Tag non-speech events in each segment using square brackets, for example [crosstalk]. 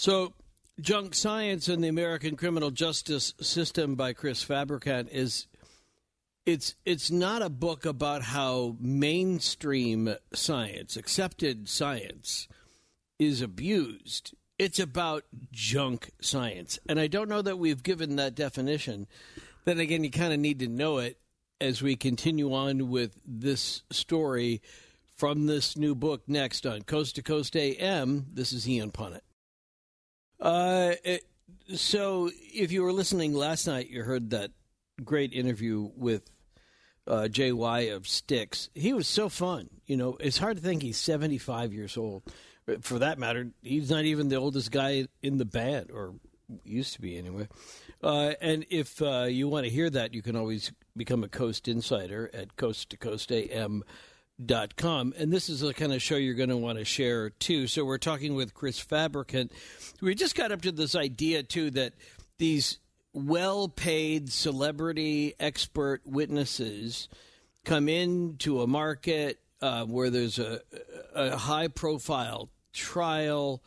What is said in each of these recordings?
So, Junk Science and the American Criminal Justice System by Chris Fabricant is it's it's not a book about how mainstream science, accepted science is abused. It's about junk science. And I don't know that we've given that definition. Then again, you kind of need to know it as we continue on with this story from this new book next on Coast to Coast AM. This is Ian Punnett. Uh, so, if you were listening last night, you heard that great interview with uh, JY of Styx. He was so fun. You know, it's hard to think he's 75 years old. For that matter, he's not even the oldest guy in the band, or used to be anyway. Uh, and if uh, you want to hear that, you can always become a Coast Insider at coast to coast AM dot com. And this is the kind of show you're going to want to share too. So we're talking with chris fabricant. We just got up to this idea too that these well-paid celebrity expert witnesses come into a market uh, where there's a, a high-profile trial.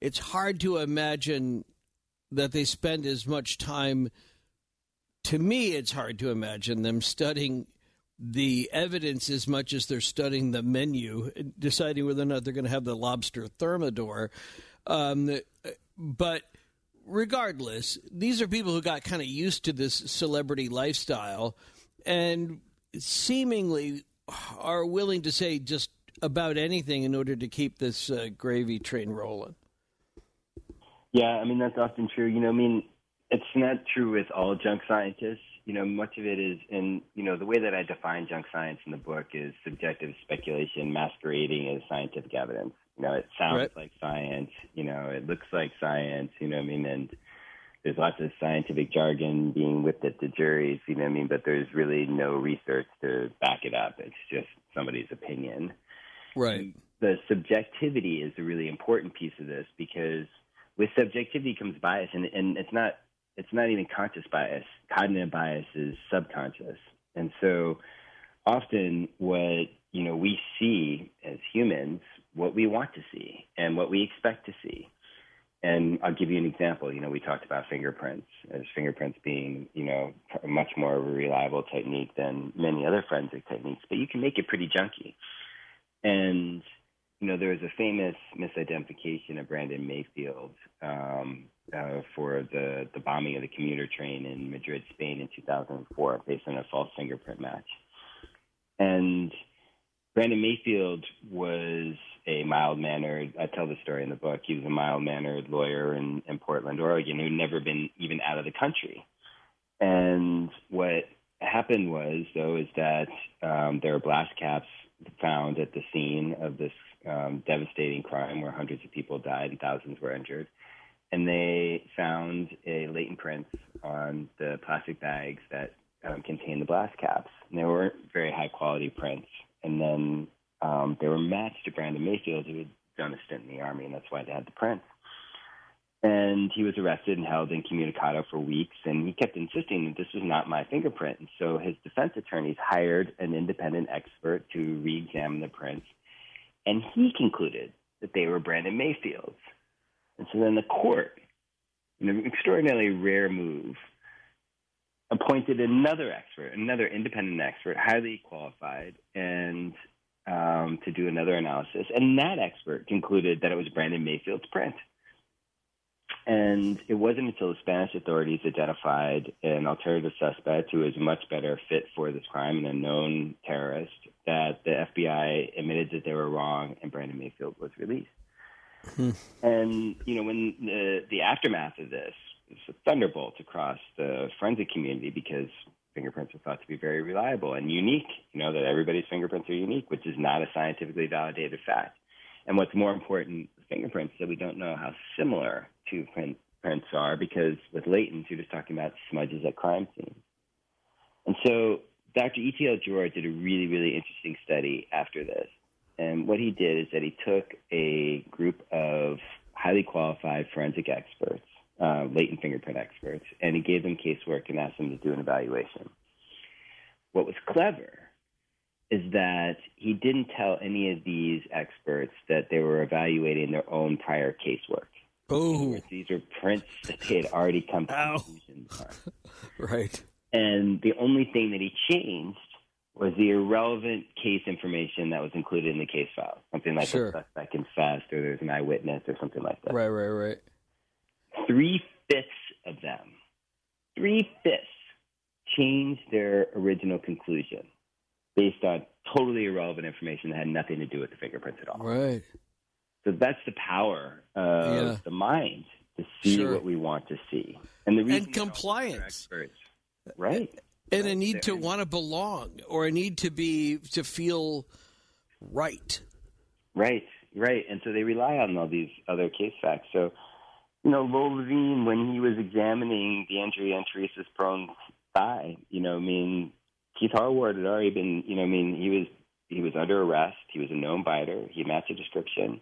It's hard to imagine that they spend as much time to me it's hard to imagine them studying the evidence as much as they're studying the menu, deciding whether or not they're going to have the lobster thermidor. Um, but regardless, these are people who got kind of used to this celebrity lifestyle and seemingly are willing to say just about anything in order to keep this uh, gravy train rolling. Yeah, I mean, that's often true. You know, I mean, it's not true with all junk scientists you know, much of it is in, you know, the way that I define junk science in the book is subjective speculation masquerading as scientific evidence. You know, it sounds right. like science, you know, it looks like science, you know what I mean? And there's lots of scientific jargon being whipped at the juries, you know what I mean? But there's really no research to back it up. It's just somebody's opinion. Right. And the subjectivity is a really important piece of this because with subjectivity comes bias, and, and it's not it's not even conscious bias. Cognitive bias is subconscious. And so often what, you know, we see as humans, what we want to see and what we expect to see. And I'll give you an example. You know, we talked about fingerprints as fingerprints being, you know, much more of a reliable technique than many other forensic techniques, but you can make it pretty junky. And you know, there was a famous misidentification of Brandon Mayfield um, uh, for the, the bombing of the commuter train in Madrid, Spain in 2004, based on a false fingerprint match. And Brandon Mayfield was a mild mannered, I tell the story in the book, he was a mild mannered lawyer in, in Portland, Oregon, who'd never been even out of the country. And what happened was, though, is that um, there were blast caps found at the scene of this um, devastating crime where hundreds of people died and thousands were injured. And they found a latent prints on the plastic bags that um, contained the blast caps. And they weren't very high quality prints. And then um, they were matched to Brandon Mayfield, who had done a stint in the Army, and that's why they had the prints. And he was arrested and held incommunicado for weeks, and he kept insisting that this was not my fingerprint. And so his defense attorneys hired an independent expert to re examine the prints and he concluded that they were Brandon Mayfield's. And so then the court, in an extraordinarily rare move, appointed another expert, another independent expert, highly qualified, and um, to do another analysis. And that expert concluded that it was Brandon Mayfield's print. And it wasn't until the Spanish authorities identified an alternative suspect who was much better fit for this crime and a known terrorist that the FBI admitted that they were wrong and Brandon Mayfield was released. Hmm. And, you know, when the, the aftermath of this was a thunderbolt across the forensic community because fingerprints are thought to be very reliable and unique, you know, that everybody's fingerprints are unique, which is not a scientifically validated fact. And what's more important, fingerprints that we don't know how similar two print, prints are because with latent, you're just talking about smudges at crime scenes. And so Dr. Itiel Dror did a really, really interesting study after this. And what he did is that he took a group of highly qualified forensic experts, uh, latent fingerprint experts, and he gave them casework and asked them to do an evaluation. What was clever is that he didn't tell any of these experts that they were evaluating their own prior casework. Oh, these are prints that they had already come to conclusions on. [laughs] right. And the only thing that he changed was the irrelevant case information that was included in the case file. Something like Sure. a suspect confessed or there's an eyewitness or something like that. Right, right, right. Three fifths of them, three fifths, changed their original conclusion based on totally irrelevant information that had nothing to do with the fingerprints at all. Right. So that's the power of Yeah. the mind to see Sure. what we want to see. And the reason And that all these are compliance. experts- Right. And a need to want to belong or a need to be to feel right. Right, right. And so they rely on all these other case facts. So, you know, Lowell Levine, when he was examining the injury on Teresa Perone's thigh, you know, I mean, Keith Harward had already been, you know, I mean, he was he was under arrest. He was a known biter. He matched the description.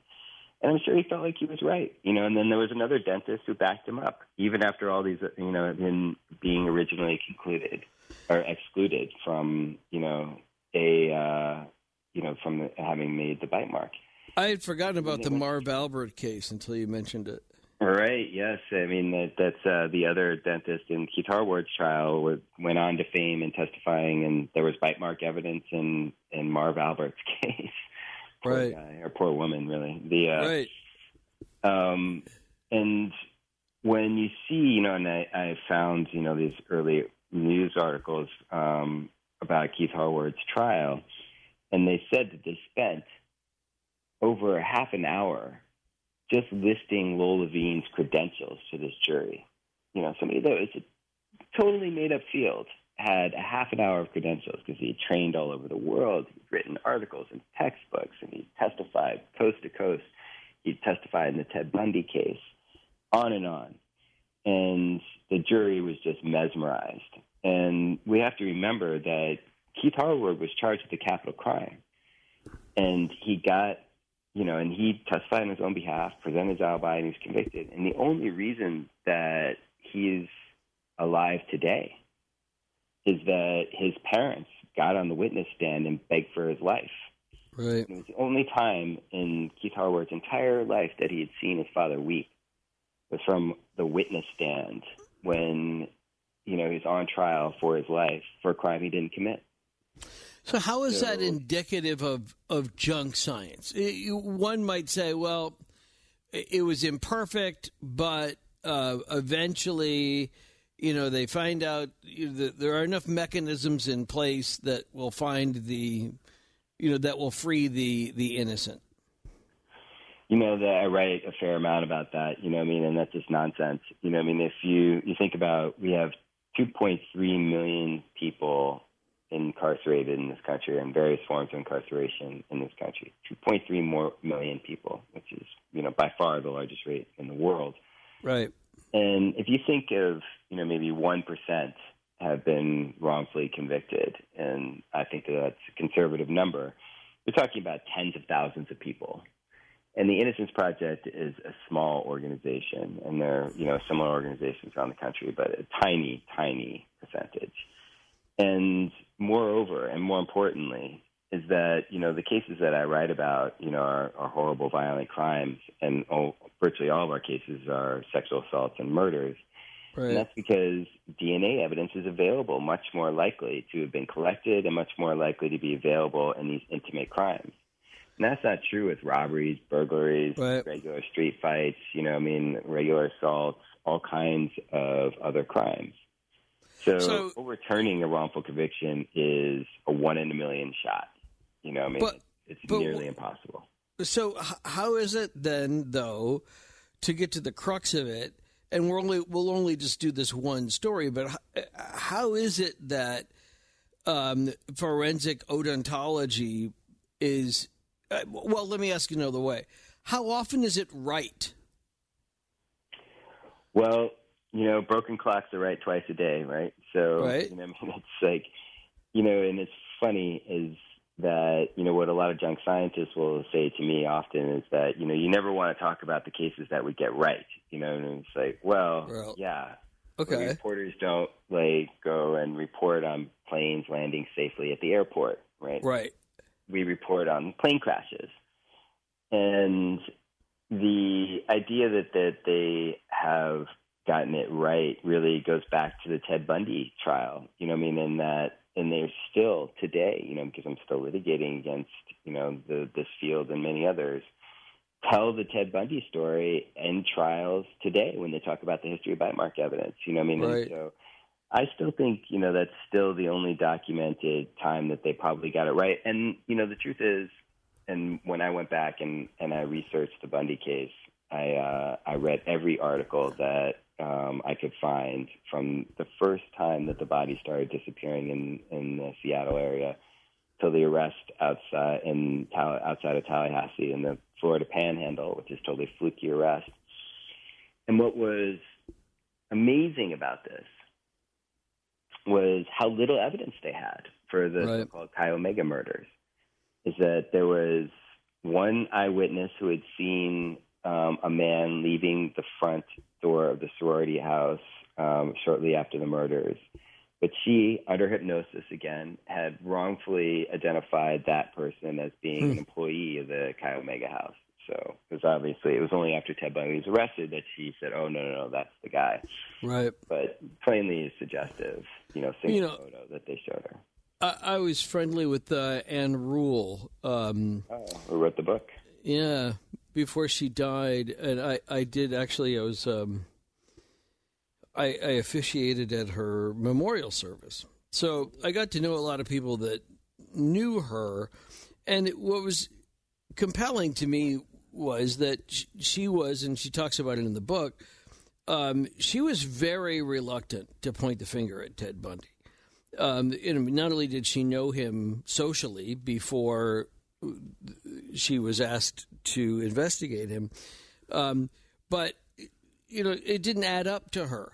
And I'm sure he felt like he was right, you know. And then there was another dentist who backed him up, even after all these, you know, him being originally concluded or excluded from, you know, a, uh, you know, from having made the bite mark. I had forgotten about the Marv Albert case until you mentioned it. Right. Yes. I mean that that's uh, the other dentist in Keith Harward's trial went on to fame and testifying, and there was bite mark evidence in in Marv Albert's [laughs] case. poor Right. guy, or poor woman, really. The uh, Right. um, and when you see, you know, and I, I found, you know, these early news articles um, about Keith Harward's trial, and they said that they spent over half an hour just listing Lowell Levine's credentials to this jury. You know, somebody that was a totally made up field had a half an hour of credentials because he trained all over the world, he'd written articles and textbooks, and he testified coast to coast. He testified in the Ted Bundy case, on and on. And the jury was just mesmerized. And we have to remember that Keith Harward was charged with a capital crime. And he got, you know, and he testified on his own behalf, presented his alibi, and he was convicted. And the only reason that he's alive today is that his parents got on the witness stand and begged for his life. Right. It was the only time in Keith Harward's entire life that he had seen his father weep was from the witness stand when, you know, he's on trial for his life for a crime he didn't commit. So how is that indicative of of junk science? It- one might say, well, it was imperfect, but uh, eventually, you know, they find out that there are enough mechanisms in place that will find the, you know, that will free the the innocent. You know that I write a fair amount about that. You know, what I mean, and that's just nonsense. You know, what I mean, if you you think about, we have 2.3 million people incarcerated in this country and various forms of incarceration in this country. 2.3 more million people, which is you know by far the largest rate in the world. Right. And if you think of, you know, maybe 1% have been wrongfully convicted, and I think that that's a conservative number, we're talking about tens of thousands of people. And the Innocence Project is a small organization, and there are, you know, similar organizations around the country, but a tiny, tiny percentage. And moreover, and more importantly, is that you know the cases that I write about, you know, are, are horrible, violent crimes, and all, virtually all of our cases are sexual assaults and murders. And that's because DNA evidence is available, much more likely to have been collected, and much more likely to be available in these intimate crimes. And that's not true with robberies, burglaries, Right. regular street fights. You know, I mean, regular assaults, all kinds of other crimes. So, So- overturning a wrongful conviction is a one in a million shot. You know, I mean, But- it's but nearly impossible. So how is it then, though, to get to the crux of it? And we're only we'll only just do this one story, but how is it that um, forensic odontology is? Uh, well, let me ask you another way: How often is it right? Well, you know, broken clocks are right twice a day, right? So, Right. you know, I mean, it's like, you know, and it's funny is that, you know, what a lot of junk scientists will say to me often is that, you know, you never want to talk about the cases that we get right, you know, and it's like, well, Well, yeah. Okay, Reporters don't like go and report on planes landing safely at the airport, right? right, we report on plane crashes. And the idea that that they have gotten it right really goes back to the Ted Bundy trial. You know, I mean, in that, and they're still today, you know, because I'm still litigating against, you know, the this field and many others. Tell the Ted Bundy story in trials today when they talk about the history of bite mark evidence. You know, I mean, right. so I still think, you know, that's still the only documented time that they probably got it right. And you know, the truth is, and when I went back and and I researched the Bundy case, I uh, I read every article that um, I could find from the first time that the body started disappearing in in the Seattle area till the arrest outside in outside of Tallahassee in the Florida Panhandle, which is totally fluky arrest. And what was amazing about this was how little evidence they had for the right. so-called Chi Omega murders. Is that there was one eyewitness who had seen um, a man leaving the front door of the sorority house um, shortly after the murders. But she, under hypnosis again, had wrongfully identified that person as being an hmm. employee of the Chi Omega house. So, because obviously it was only after Ted Bundy was arrested that she said, "Oh no, no, no, that's the guy." Right. But plainly suggestive, you know, single you know, photo that they showed her. I, I was friendly with uh, Ann Rule. Um, oh, who wrote the book? Yeah, before she died, and I, I did actually. I was um, I, I officiated at her memorial service, so I got to know a lot of people that knew her, and it, what was compelling to me was that she was, and she talks about it in the book. Um, she was very reluctant to point the finger at Ted Bundy. Um, not only did she know him socially before she was asked to investigate him. Um, but you know, it didn't add up to her.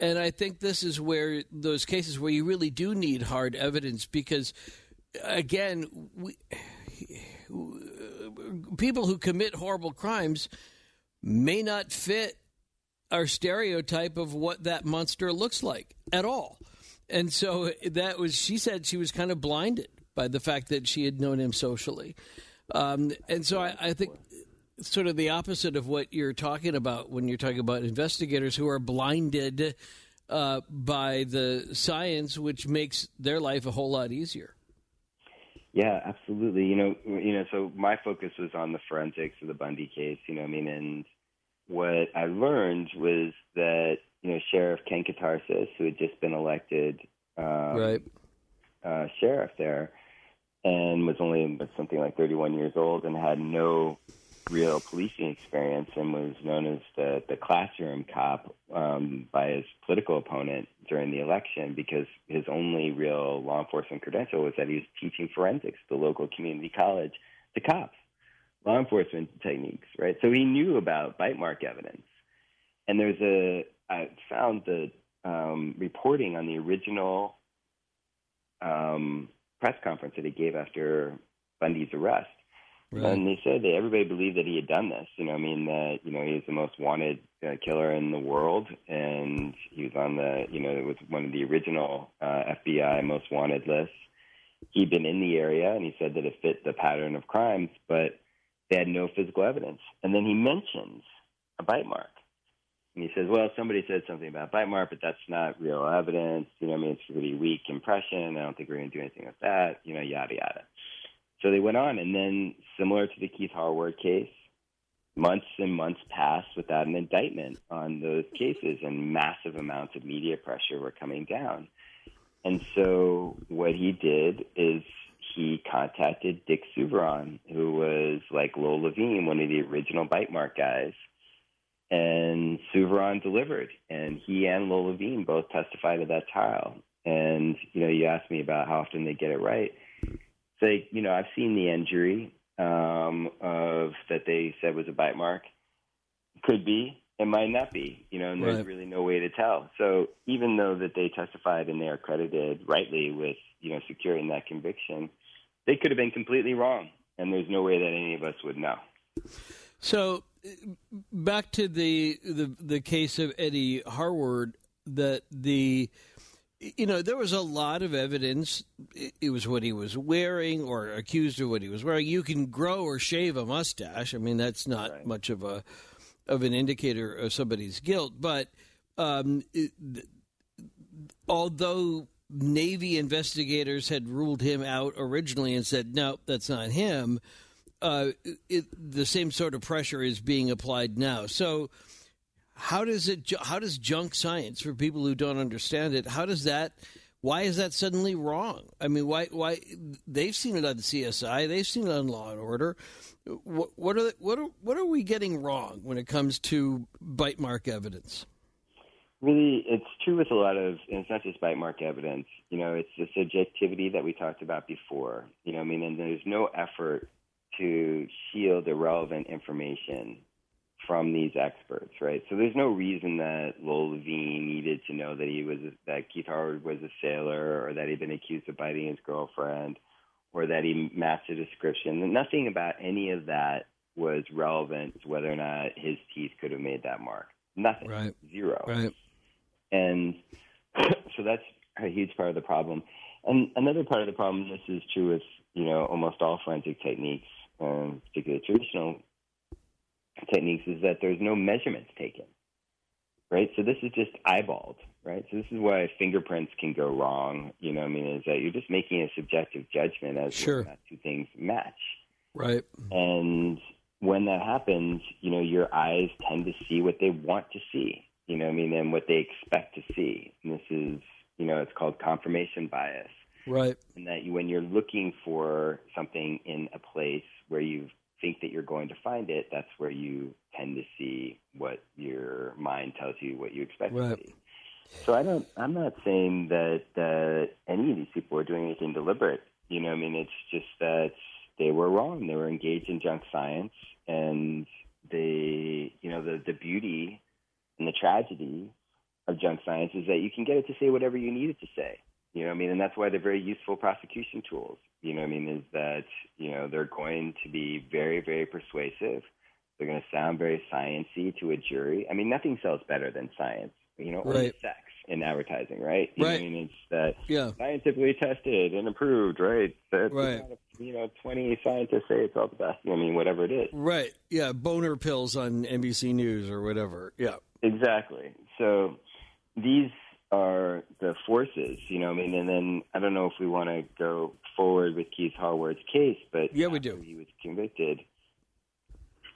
And I think this is where those cases where you really do need hard evidence because, again, we, people who commit horrible crimes may not fit our stereotype of what that monster looks like at all. And so that was, she said she was kind of blinded by the fact that she had known him socially. Um, and so I, I think sort of the opposite of what you're talking about when you're talking about investigators who are blinded uh, by the science, which makes their life a whole lot easier. Yeah, absolutely. You know, you know. So my focus was on the forensics of the Bundy case. You know, I mean, and what I learned was that you know Sheriff Ken Katsaris, who had just been elected um, right. uh, sheriff there, and was only something like 31 years old and had no real policing experience and was known as the, the classroom cop um, by his political opponent during the election because his only real law enforcement credential was that he was teaching forensics at the local community college to cops, law enforcement techniques, right? So he knew about bite mark evidence. And there's a, I found the um, reporting on the original um, press conference that he gave after Bundy's arrest. Right. And they said that everybody believed that he had done this. You know, I mean, that you know he was the most wanted uh, killer in the world, and he was on the you know it was one of the original uh, FBI most wanted lists. He'd been in the area, and he said that it fit the pattern of crimes, but they had no physical evidence. And then he mentions a bite mark, and he says, well, somebody said something about bite mark, but that's not real evidence. You know, I mean, it's a really weak impression. I don't think we're going to do anything with that. You know, yada yada. So they went on, and then similar to the Keith Harward case, months and months passed without an indictment on those cases, and massive amounts of media pressure were coming down. And so what he did is he contacted Dick Souviron, who was like Lowell Levine, one of the original bite mark guys and Souviron delivered, and he and Lowell Levine both testified at that trial. And you know, you asked me about how often they get it right. So you know, I've seen the injury um, of that they said was a bite mark. Could be, it might not be. You know, and there's right. really no way to tell. So even though that they testified and they are credited rightly with you know securing that conviction, they could have been completely wrong, and there's no way that any of us would know. So back to the, the the case of Eddie Harward, that the you know, there was a lot of evidence. It was what he was wearing, or accused of what he was wearing. You can grow or shave a mustache. I mean, that's not right. much of a of an indicator of somebody's guilt. But um, it, although Navy investigators had ruled him out originally and said, no, that's not him, uh, it, the same sort of pressure is being applied now. So, how does it? How does junk science, for people who don't understand it, how does that? Why is that suddenly wrong? I mean, why? Why they've seen it on CSI, they've seen it on Law and Order. What, what are what are what are we getting wrong when it comes to bite mark evidence? really it's true with a lot of and it's not just bite mark evidence you know it's the subjectivity that we talked about before you know i mean and there's no effort to shield irrelevant information from these experts right? So there's no reason that lowell levine needed to know that he was that keith harward was a sailor or that he'd been accused of biting his girlfriend or that he matched a description. Nothing about any of that was relevant to whether or not his teeth could have made that mark. Nothing. Right. zero. Right. And [coughs] so that's a huge part of the problem. And another part of the problem, this is true with you know almost all forensic techniques, um, particularly traditional techniques, is that there's no measurements taken. Right, so this is just eyeballed, right? So this is why fingerprints can go wrong. You know, I mean, is that you're just making a subjective judgment as sure. whether two things match. Right. And when that happens, you know, your eyes tend to see what they want to see you know, I mean, and what they expect to see. And this is, you know, it's called confirmation bias. Right. And that you, when you're looking for something in a place where you think that you're going to find it, that's where you tend to see what your mind tells you what you expect right. to see. So I don't. I'm not saying that that any of these people are doing anything deliberate. You know, I mean, it's just that they were wrong. They were engaged in junk science, and they, you know, the the beauty and the tragedy of junk science is that you can get it to say whatever you need it to say. You know I mean? And that's why they're very useful prosecution tools. You know what I mean? Is that, you know, they're going to be very, very persuasive. They're going to sound very sciency to a jury. I mean, nothing sells better than science. You know, right. sex in advertising, right? You right. I mean, it's that yeah. scientifically tested and approved, right? That, right. You know, twenty scientists say it's all the best. I mean, whatever it is. Right. Yeah. Boner pills on NBC News or whatever. Yeah. Exactly. So these are the forces, you know. I mean, and then I don't know if we want to go forward with Keith Harward's case, but yeah, we do. He was convicted.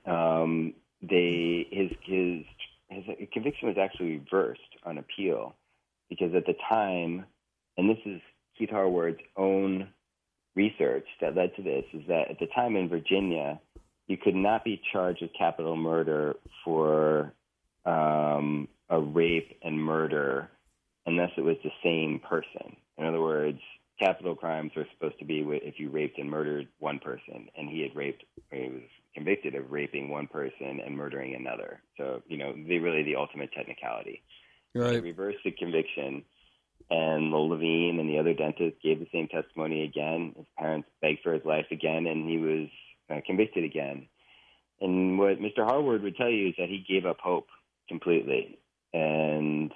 Um, they his his his conviction was actually reversed on appeal because at the time, and this is Keith Harward's own research that led to this, is that at the time in Virginia, you could not be charged with capital murder for um, a rape and murder unless it was the same person. In other words, capital crimes are supposed to be if you raped and murdered one person, and he had raped, he was convicted of raping one person and murdering another. So, you know, they really the ultimate technicality. Right. They reversed the conviction, and Levine and the other dentist gave the same testimony again. His parents begged for his life again, and he was uh, convicted again. And what Mr. Harward would tell you is that he gave up hope completely. And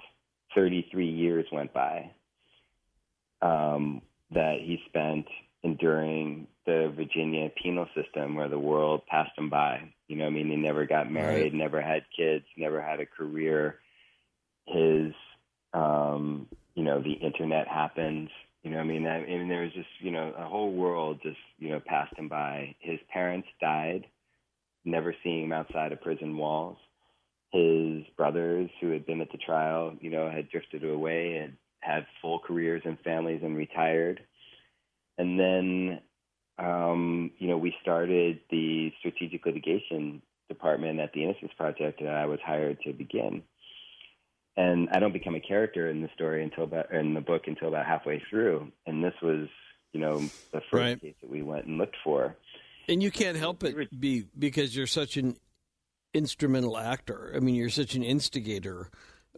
33 years went by um, that he spent enduring the Virginia penal system where the world passed him by. You know, I mean, he never got married, right. never had kids, never had a career. His, um, you know, the internet happened. You know, I mean, I, I mean, there was just, you know, a whole world just, you know, passed him by. His parents died, never seeing him outside of prison walls his brothers who had been at the trial, you know, had drifted away and had full careers and families and retired. And then, um, you know, we started the strategic litigation department at the Innocence Project, and I was hired to begin. And I don't become a character in the story until about in the book until about halfway through. And this was, you know, the first right. case that we went and looked for. And you can't help it be because you're such an instrumental actor. I mean, you're such an instigator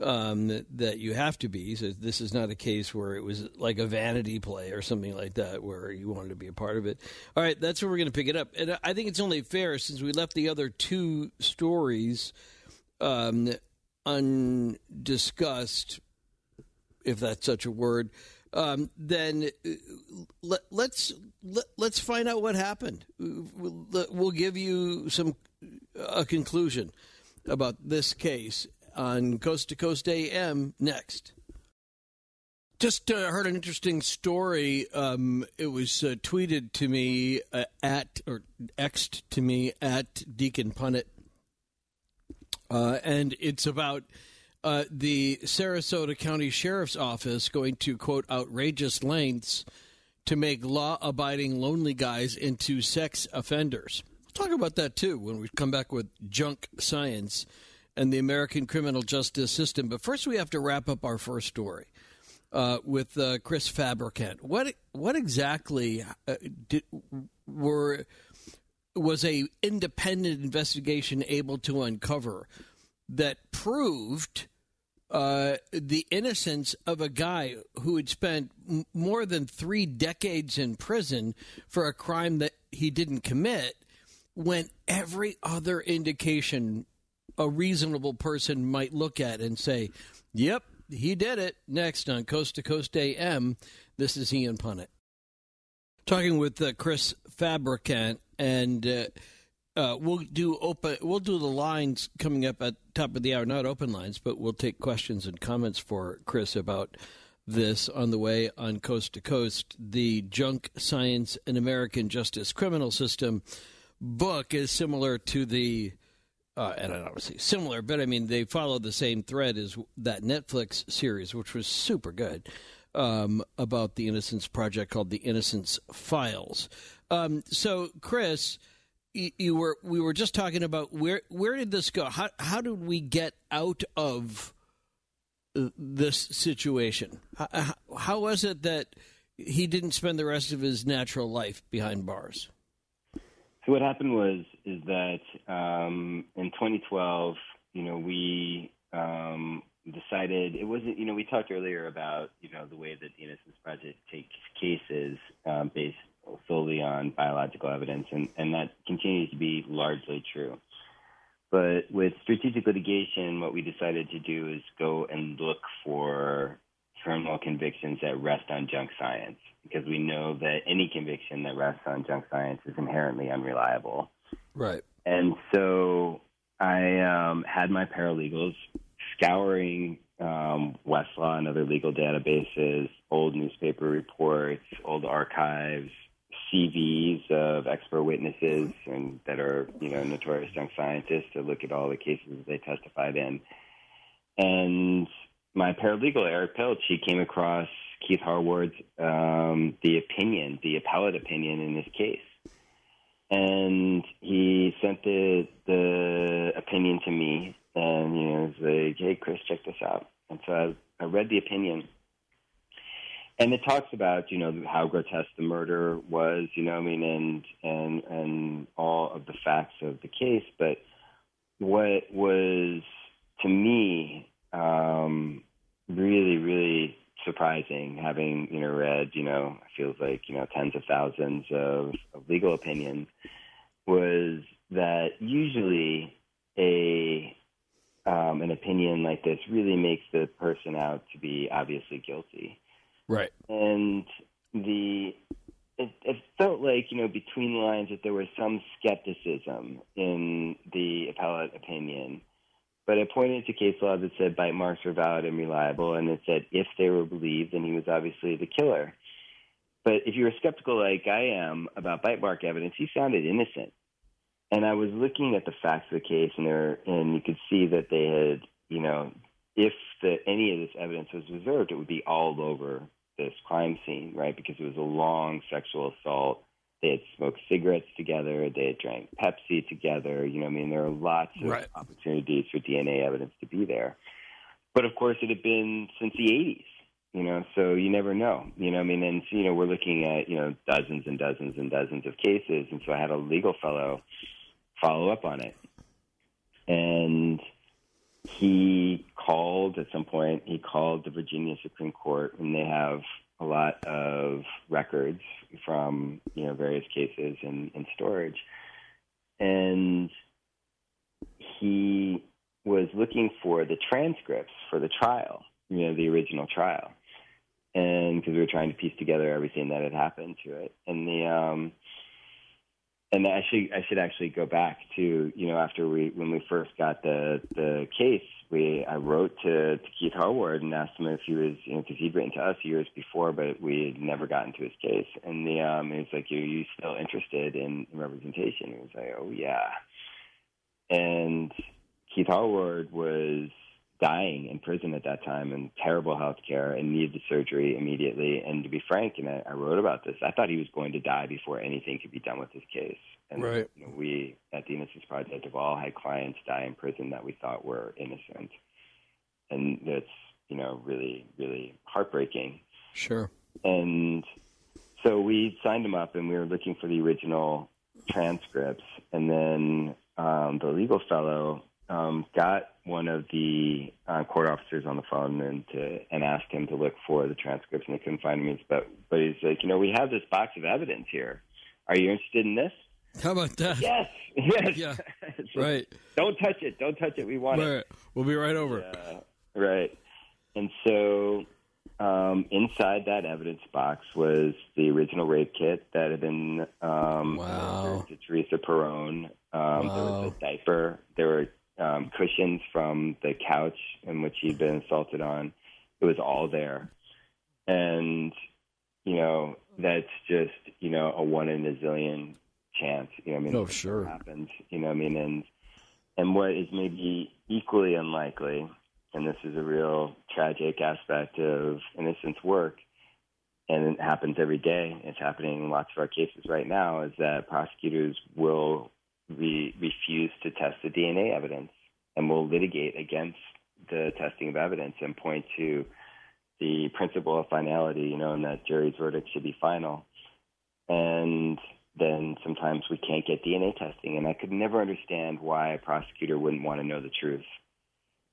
um, that, you have to be. So this is not a case where it was like a vanity play or something like that, where you wanted to be a part of it. All right, that's where we're going to pick it up, and I think it's only fair since we left the other two stories um, undiscussed. if that's such a word, um, then uh, let, let's let, us let us find out what happened. We'll give you some a conclusion about this case on Coast to Coast AM next. Just uh, heard an interesting story. Um, it was uh, tweeted to me uh, at or xed to me at Deacon Punnett, uh, and it's about uh, the Sarasota County Sheriff's Office going to quote outrageous lengths to make law-abiding lonely guys into sex offenders. We'll talk about that too when we come back with junk science and the American criminal justice system. But first, we have to wrap up our first story uh, with uh, Chris Fabricant. What what exactly uh, did, were was a independent investigation able to uncover that proved uh, the innocence of a guy who had spent m- more than three decades in prison for a crime that he didn't commit, when every other indication a reasonable person might look at and say, "Yep, he did it. Next on Coast to Coast AM, this is Ian Punnett. Talking with uh, Chris Fabricant, and uh, uh, we'll do open. We'll do the lines coming up at top of the hour. Not open lines, but we'll take questions and comments for Chris about this on the way on Coast to Coast. The Junk Science and American Justice Criminal System book is similar to the uh, and say similar, but I mean they follow the same thread as that Netflix series, which was super good, um, about the Innocence Project called the Innocence Files. Um, so, Chris, you, you, were we were just talking about where where did this go? How how did we get out of uh, this situation? How, how was it that he didn't spend the rest of his natural life behind bars? So what happened was is that um, in 2012, you know, we um, decided it wasn't. You know, we talked earlier about you know the way that the Innocence Project takes cases um, based solely on biological evidence, and, and that continues to be largely true. But with strategic litigation, what we decided to do is go and look for criminal convictions that rest on junk science because we know that any conviction that rests on junk science is inherently unreliable. Right. And so I um, had my paralegals scouring um, Westlaw and other legal databases, old newspaper reports, old archives, CVs of expert witnesses and that are you know notorious junk scientists to look at all the cases they testified in. And my paralegal Eric Pilch, he came across Keith Harward's um, the opinion, the appellate opinion in this case, and he sent the the opinion to me, and know, was like, "Hey, Chris, check this out." And so I, I read the opinion, and it talks about you know how grotesque the murder was, you know, I mean, and and and all of the facts of the case, but what was to me um, really, really surprising having you know read you know feels like you know tens of thousands of, of legal opinions was that usually a um, an opinion like this really makes the person out to be obviously guilty. Right. And the it, it felt like you know between the lines that there was some skepticism in the appellate opinion but it pointed to case law that said bite marks were valid and reliable, and it said if they were believed, then he was obviously the killer. But if you were skeptical like I am about bite mark evidence, he sounded innocent. And I was looking at the facts of the case, and there, and you could see that they had, you know, if the, any of this evidence was reserved, it would be all over this crime scene, right? Because it was a long sexual assault they had smoked cigarettes together. They had drank Pepsi together. You know, I mean, there are lots of right. opportunities for DNA evidence to be there. But of course, it had been since the 80s. You know, so you never know. You know, I mean, and you know, we're looking at you know dozens and dozens and dozens of cases, and so I had a legal fellow follow up on it, and he called at some point. He called the Virginia Supreme Court, and they have a lot of records from you know various cases in, in storage, and he was looking for the transcripts for the trial. you know the original trial, and because we were trying to piece together everything that had happened to it, and the um, and I should I should actually go back to you know after we when we first got the the case we I wrote to, to Keith Harward and asked him if he was you know because he'd written to us years before but we had never gotten to his case. And the um he was like are you still interested in representation? He was like oh yeah. And Keith Harward was dying in prison at that time and terrible health care and needed the surgery immediately. And to be frank, and I, I, wrote about this, I thought he was going to die before anything could be done with his case. And right. you know, we at the Innocence Project have all had clients die in prison that we thought were innocent. And that's, you know, really, really heartbreaking. Sure. And so we signed him up and we were looking for the original transcripts. And then um, the legal fellow um, got one of the uh, court officers on the phone and to and asked him to look for the transcripts, and they couldn't find him. But but he's like, you know, we have this box of evidence here. Are you interested in this? How about that? Yes, yes. Yeah. [laughs] so right. Don't touch it. Don't touch it. We want right. it. We'll be right over. Yeah. Right. And so um, inside that evidence box was the original rape kit that had been um, wow. to Teresa Perone. Um, wow. There was a diaper. There were um, cushions from the couch in which he'd been assaulted on. It was all there. And, you know, that's just, you know, a one in a zillion chance. You know, I mean, oh, sure. happens. You know, I mean, and and what is maybe equally unlikely, and this is a real tragic aspect of innocence work, and it happens every day. It's happening in lots of our cases right now. Is that prosecutors will re- refuse to test the DNA evidence and will litigate against the testing of evidence and point to the principle of finality, you know, and that jury's verdict should be final. And then sometimes we can't get DNA testing. And I could never understand why a prosecutor wouldn't want to know the truth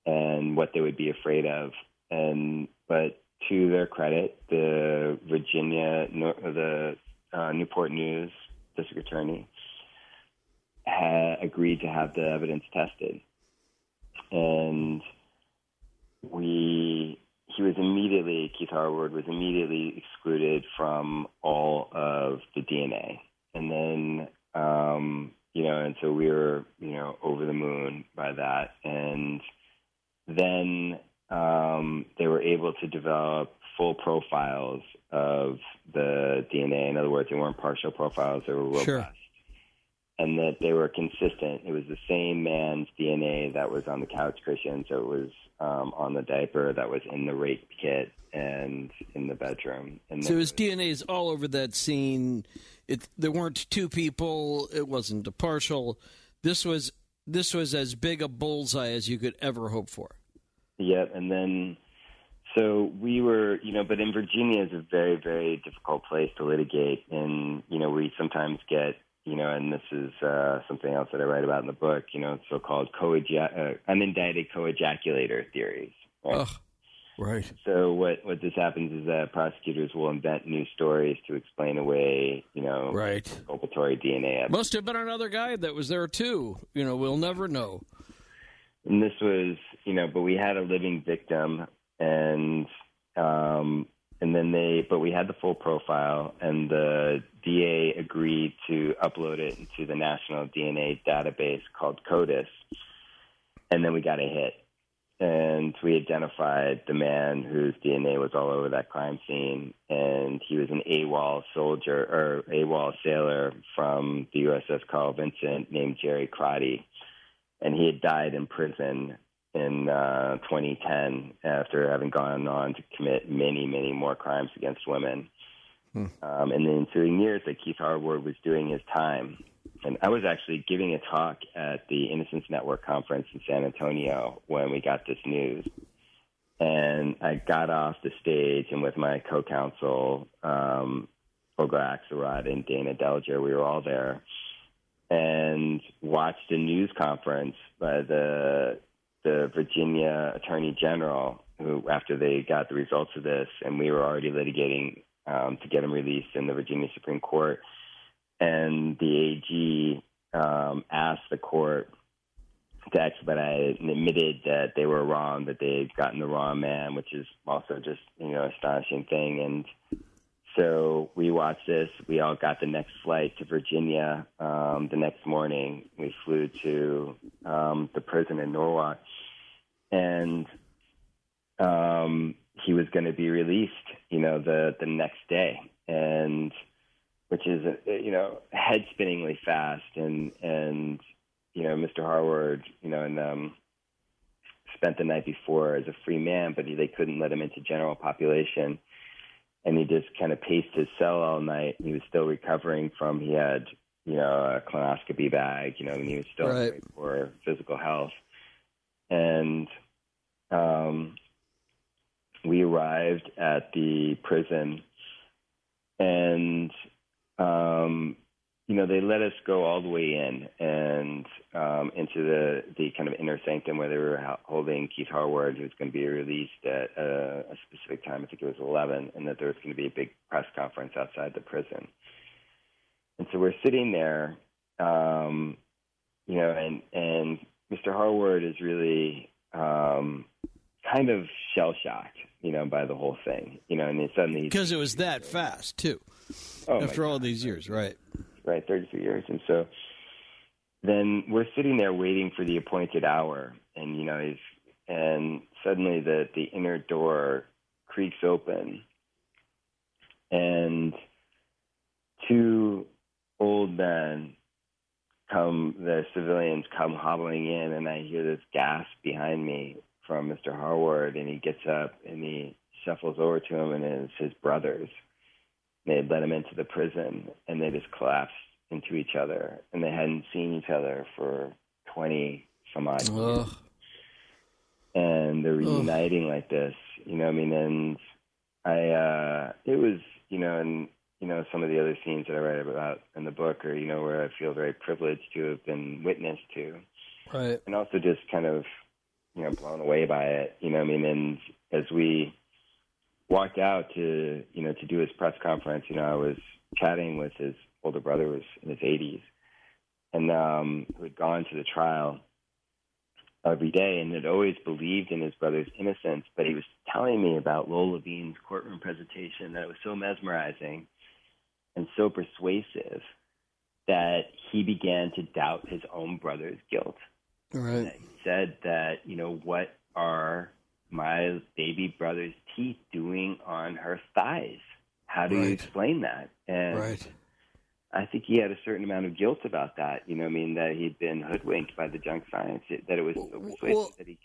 and what they would be afraid of. And but to their credit, the Virginia, the uh, Newport News district attorney had agreed to have the evidence tested, and we he was immediately Keith Harward was immediately excluded from all of the DNA, and then um, you know, and so we were you know over the moon by that, and then um, they were able to develop full profiles of the DNA. In other words, they weren't partial profiles; they were robust. Sure and that they were consistent. It was the same man's DNA that was on the couch cushion, so it was um, on the diaper that was in the rape kit and in the bedroom. And so his DNA is all over that scene. It, there weren't two people. It wasn't a partial. This was this was as big a bullseye as you could ever hope for. Yep, and then so we were, you know, but in Virginia is a very, very difficult place to litigate, and you know, we sometimes get you know, and this is uh, something else that I write about in the book, you know, so-called co-eja- uh, unindicted co-ejaculator theories. Right? Ugh, right. So what what this happens is that prosecutors will invent new stories to explain away, you know, right. exculpatory DNA evidence. Must have been another guy that was there too. You know, we'll never know. And this was, you know, but we had a living victim, and um, and then they, but we had the full profile, and the DA agreed to upload it into the national DNA database called CODIS, and then we got a hit, and we identified the man whose DNA was all over that crime scene, and he was an AWOL soldier or AWOL sailor from the USS Carl Vinson named Jerry Crotty, and he had died in prison in uh, 2010 after having gone on to commit many, many more crimes against women. Hmm. Um, in the ensuing years, that Keith Harward was doing his time. And I was actually giving a talk at the Innocence Network conference in San Antonio when we got this news. And I got off the stage, and with my co-counsel, um, Olga Akselrod and Dana Delger, we were all there, and watched a news conference by the the Virginia Attorney General, who, after they got the results of this, and we were already litigating um, to get him released in the Virginia Supreme Court, and the AG um, asked the court to expedite and admitted that they were wrong, that they had gotten the wrong man, which is also just you know astonishing thing. And so we watched this. We all got the next flight to Virginia um, the next morning. We flew to um, the prison in Norwalk, and um, he was going to be released. You know, the the next day, and which is you know head spinningly fast, and and you know Mr. Harward, you know, and um, spent the night before as a free man, but he, they couldn't let him into general population, and he just kind of paced his cell all night. He was still recovering from he had you know a colonoscopy bag, you know, and he was still right. for physical health, and um, we arrived at the prison and um, you know they let us go all the way in and um, into the the kind of inner sanctum where they were holding Keith Harward, who was going to be released at a, a specific time. I think it was 11, and that there was going to be a big press conference outside the prison. And so we're sitting there, um, you know, and and Mr. Harward is really um, kind of shell shocked, you know, by the whole thing, you know, and then suddenly because it was that fast too. Oh, after all these years, right? Right, thirty-two years, and so then we're sitting there waiting for the appointed hour, and you know, he's, and suddenly the the inner door creaks open, and two old men come the civilians come hobbling in and I hear this gasp behind me from Mr. Harward and he gets up and he shuffles over to him and it's his brothers. They had let him into the prison and they just collapsed into each other and they hadn't seen each other for twenty some odd years. And they're reuniting like this, you know, I mean and I uh it was, you know, and you know, some of the other scenes that I write about in the book are, you know, where I feel very privileged to have been witness to. Right. And also just kind of, you know, blown away by it. You know, I mean, and as we walked out to, you know, to do his press conference, you know, I was chatting with his older brother who was in his eighties and um who had gone to the trial every day and had always believed in his brother's innocence, but he was telling me about Lowell Levine's courtroom presentation that it was so mesmerizing and so persuasive that he began to doubt his own brother's guilt. Right. He said that, you know, what are my baby brother's teeth doing on her thighs? How do right. you explain that? And right. I think he had a certain amount of guilt about that. You know, I mean, that he'd been hoodwinked by the junk science, that it was so persuasive well, that he.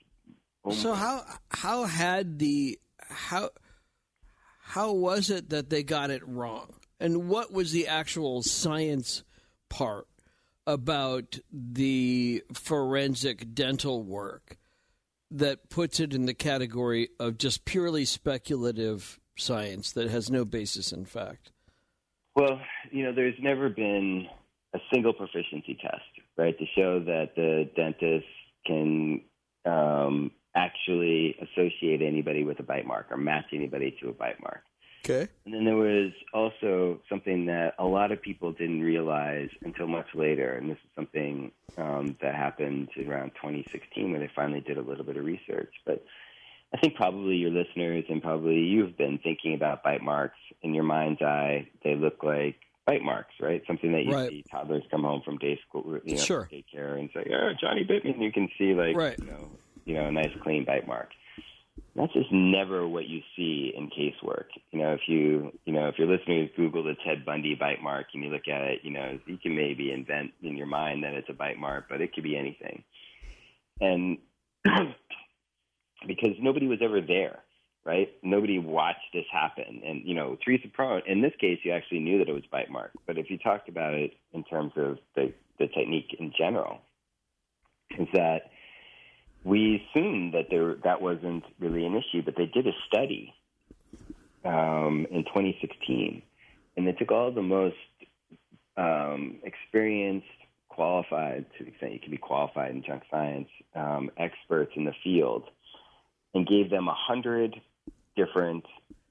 Could, so how how had the how how was it that they got it wrong? And what was the actual science part about the forensic dental work that puts it in the category of just purely speculative science that has no basis in fact? Well, you know, there's never been a single proficiency test, right, to show that the dentist can um, actually associate anybody with a bite mark or match anybody to a bite mark. Okay. And then there was also something that a lot of people didn't realize until much later, and this is something um, that happened around 2016 where they finally did a little bit of research. But I think probably your listeners and probably you've been thinking about bite marks in your mind's eye. They look like bite marks, right? Something that you right. see toddlers come home from day school, you know, sure. daycare, and say, "Oh, Johnny bit me," and you can see like right. you know, you know, a nice clean bite mark. That's just never what you see in casework. You know, if you you know if your listeners Google the Ted Bundy bite mark and you look at it, you know, you can maybe invent in your mind that it's a bite mark, but it could be anything. And [clears throat] because nobody was ever there, right? Nobody watched this happen. And, you know, Teresa Perone, in this case, you actually knew that it was bite mark. But if you talked about it in terms of the, the technique in general, is that we assumed that there that wasn't really an issue, but they did a study um, in 2016, and they took all the most um, experienced, qualified, to the extent you can be qualified in junk science, um, experts in the field, and gave them a hundred different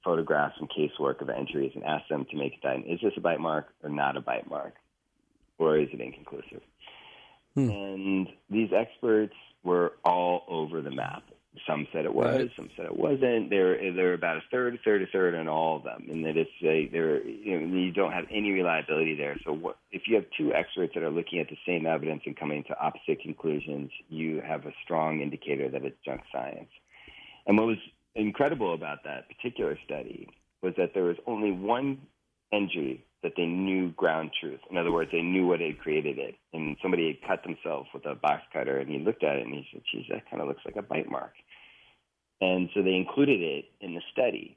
photographs and casework of entries and asked them to make a statement. Is this a bite mark or not a bite mark? Or is it inconclusive? Hmm. And these experts were all over the map. Some said it was, right. some said it wasn't. They're they're about a third, a third, a third on all of them, and that it's a they're you know you don't have any reliability there. So what if you have two experts that are looking at the same evidence and coming to opposite conclusions? You have a strong indicator that it's junk science. And what was incredible about that particular study was that there was only one injury that they knew ground truth. In other words, they knew what had created it. And somebody had cut themselves with a box cutter, and he looked at it and he said, "Geez, that kind of looks like a bite mark." And so they included it in the study,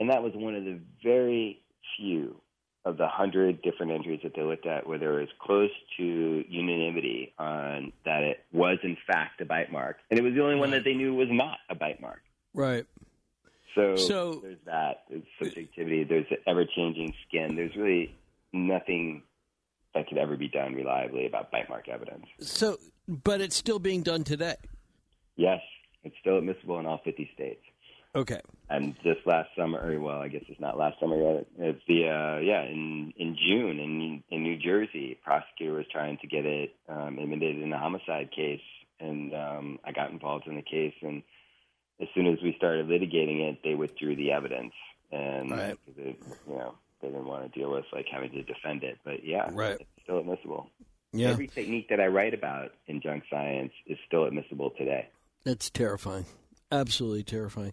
and that was one of the very few of the hundred different injuries that they looked at where there was close to unanimity on that it was in fact a bite mark, and it was the only one that they knew was not a bite mark. Right. So, so there's that. There's subjectivity. There's ever changing skin. There's really nothing that could ever be done reliably about bite mark evidence. So, but it's still being done today. Yes, it's still admissible in all 50 states. Okay. And this last summer, well, I guess it's not last summer yet. It's the uh, yeah in in June in in New Jersey, prosecutor was trying to get it um, admitted in a homicide case, and um, I got involved in the case and as soon as we started litigating it, they withdrew the evidence, and right. they, you know they didn't want to deal with like having to defend it. But yeah, right. it's still admissible. Yeah. Every technique that I write about in junk science is still admissible today. That's terrifying. Absolutely terrifying.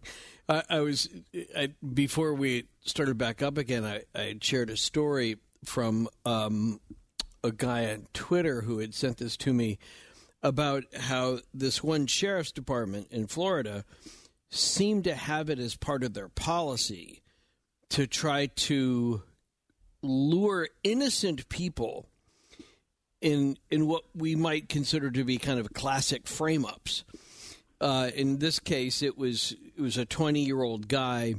I, I was I, before we started back up again. I, I shared a story from um, a guy on Twitter who had sent this to me about how this one sheriff's department in Florida seemed to have it as part of their policy to try to lure innocent people in in what we might consider to be kind of classic frame ups. Uh, in this case, it was it was a twenty year old guy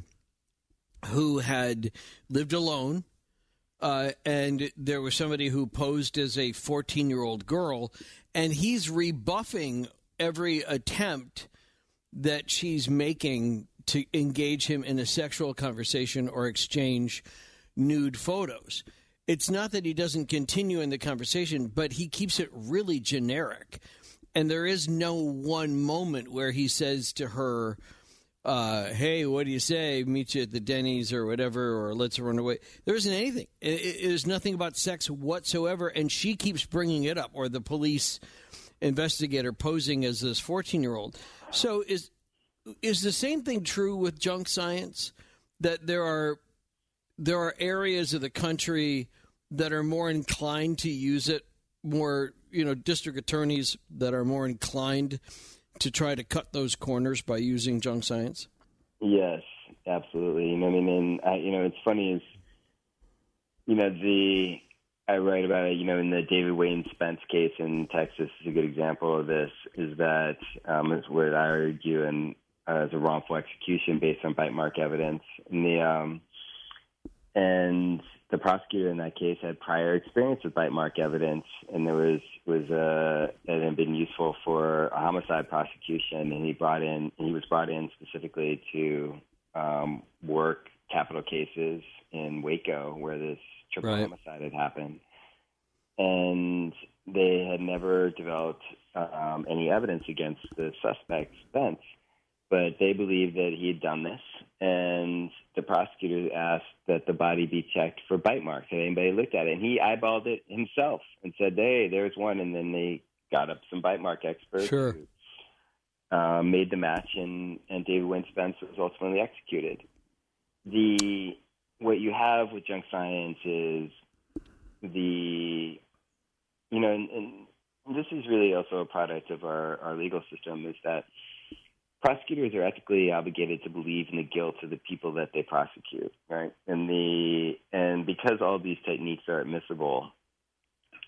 who had lived alone, uh, and there was somebody who posed as a fourteen year old girl, and he's rebuffing every attempt that she's making to engage him in a sexual conversation or exchange nude photos. It's not that he doesn't continue in the conversation, but he keeps it really generic. And there is no one moment where he says to her, uh, hey, what do you say? Meet you at the Denny's or whatever, or let's run away. There isn't anything. There's nothing about sex whatsoever, and she keeps bringing it up, or the police investigator posing as this 14 year old. So is is the same thing true with junk science that there are there are areas of the country that are more inclined to use it more you know district attorneys that are more inclined to try to cut those corners by using junk science? Yes absolutely. You know i mean? And I, you know it's funny is you know the I write about it, you know, in the David Wayne Spence case in Texas is a good example of this. Is that um, is where I argue and uh, as a wrongful execution based on bite mark evidence, and the um, and the prosecutor in that case had prior experience with bite mark evidence, and there was was uh, it had been useful for a homicide prosecution, and he brought in he was brought in specifically to um, work capital cases in Waco where this triple right. homicide had happened, and they had never developed um, any evidence against the suspect Spence, but they believed that he had done this, and the prosecutor asked that the body be checked for bite marks. Had anybody looked at it? And he eyeballed it himself and said, "Hey, there's one." And then they got up some bite mark experts. Sure. Who, uh, made the match, and, and David Wayne Spence was ultimately executed. The what you have with junk science is the you know, and, and this is really also a product of our, our legal system is that prosecutors are ethically obligated to believe in the guilt of the people that they prosecute, right? And the and because all these techniques are admissible,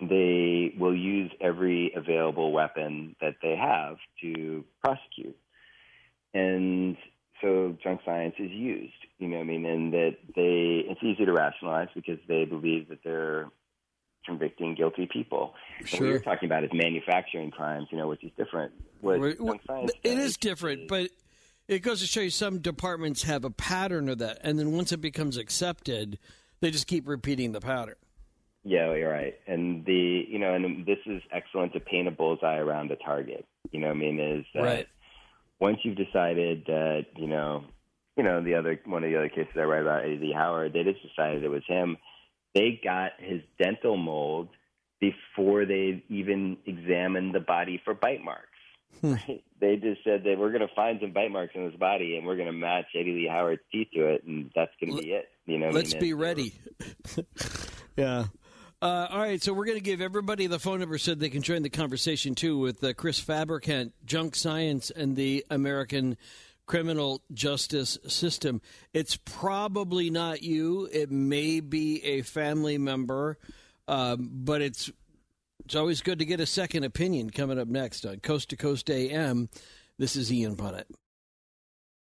they will use every available weapon that they have to prosecute. And so junk science is used, you know, I mean, and that they it's easy to rationalize because they believe that they're convicting guilty people. Sure. what you're talking about is manufacturing crimes, you know, which is different. What well, it is different, but it goes to show you some departments have a pattern of that, and then once it becomes accepted, they just keep repeating the pattern. Yeah, you're right. And the you know, and this is excellent to paint a bullseye around a target. You know, what I mean, is that right. once you've decided that you know, you know, the other one of the other cases I write about, Eddie Howard, they just decided it was him. They got his dental mold before they even examined the body for bite marks. Hmm. They just said that we're going to find some bite marks in his body, and we're going to match Eddie Lee Howard's teeth to it, and that's going to be it. You know, let's I mean, be ready. [laughs] yeah. Uh, all right, so we're going to give everybody the phone number so they can join the conversation too with uh, Chris Fabricant, Junk Science, and the American criminal justice system. It's probably not you. It may be a family member, um, but it's it's always good to get a second opinion. Coming up next on Coast to Coast AM, this is Ian Punnett.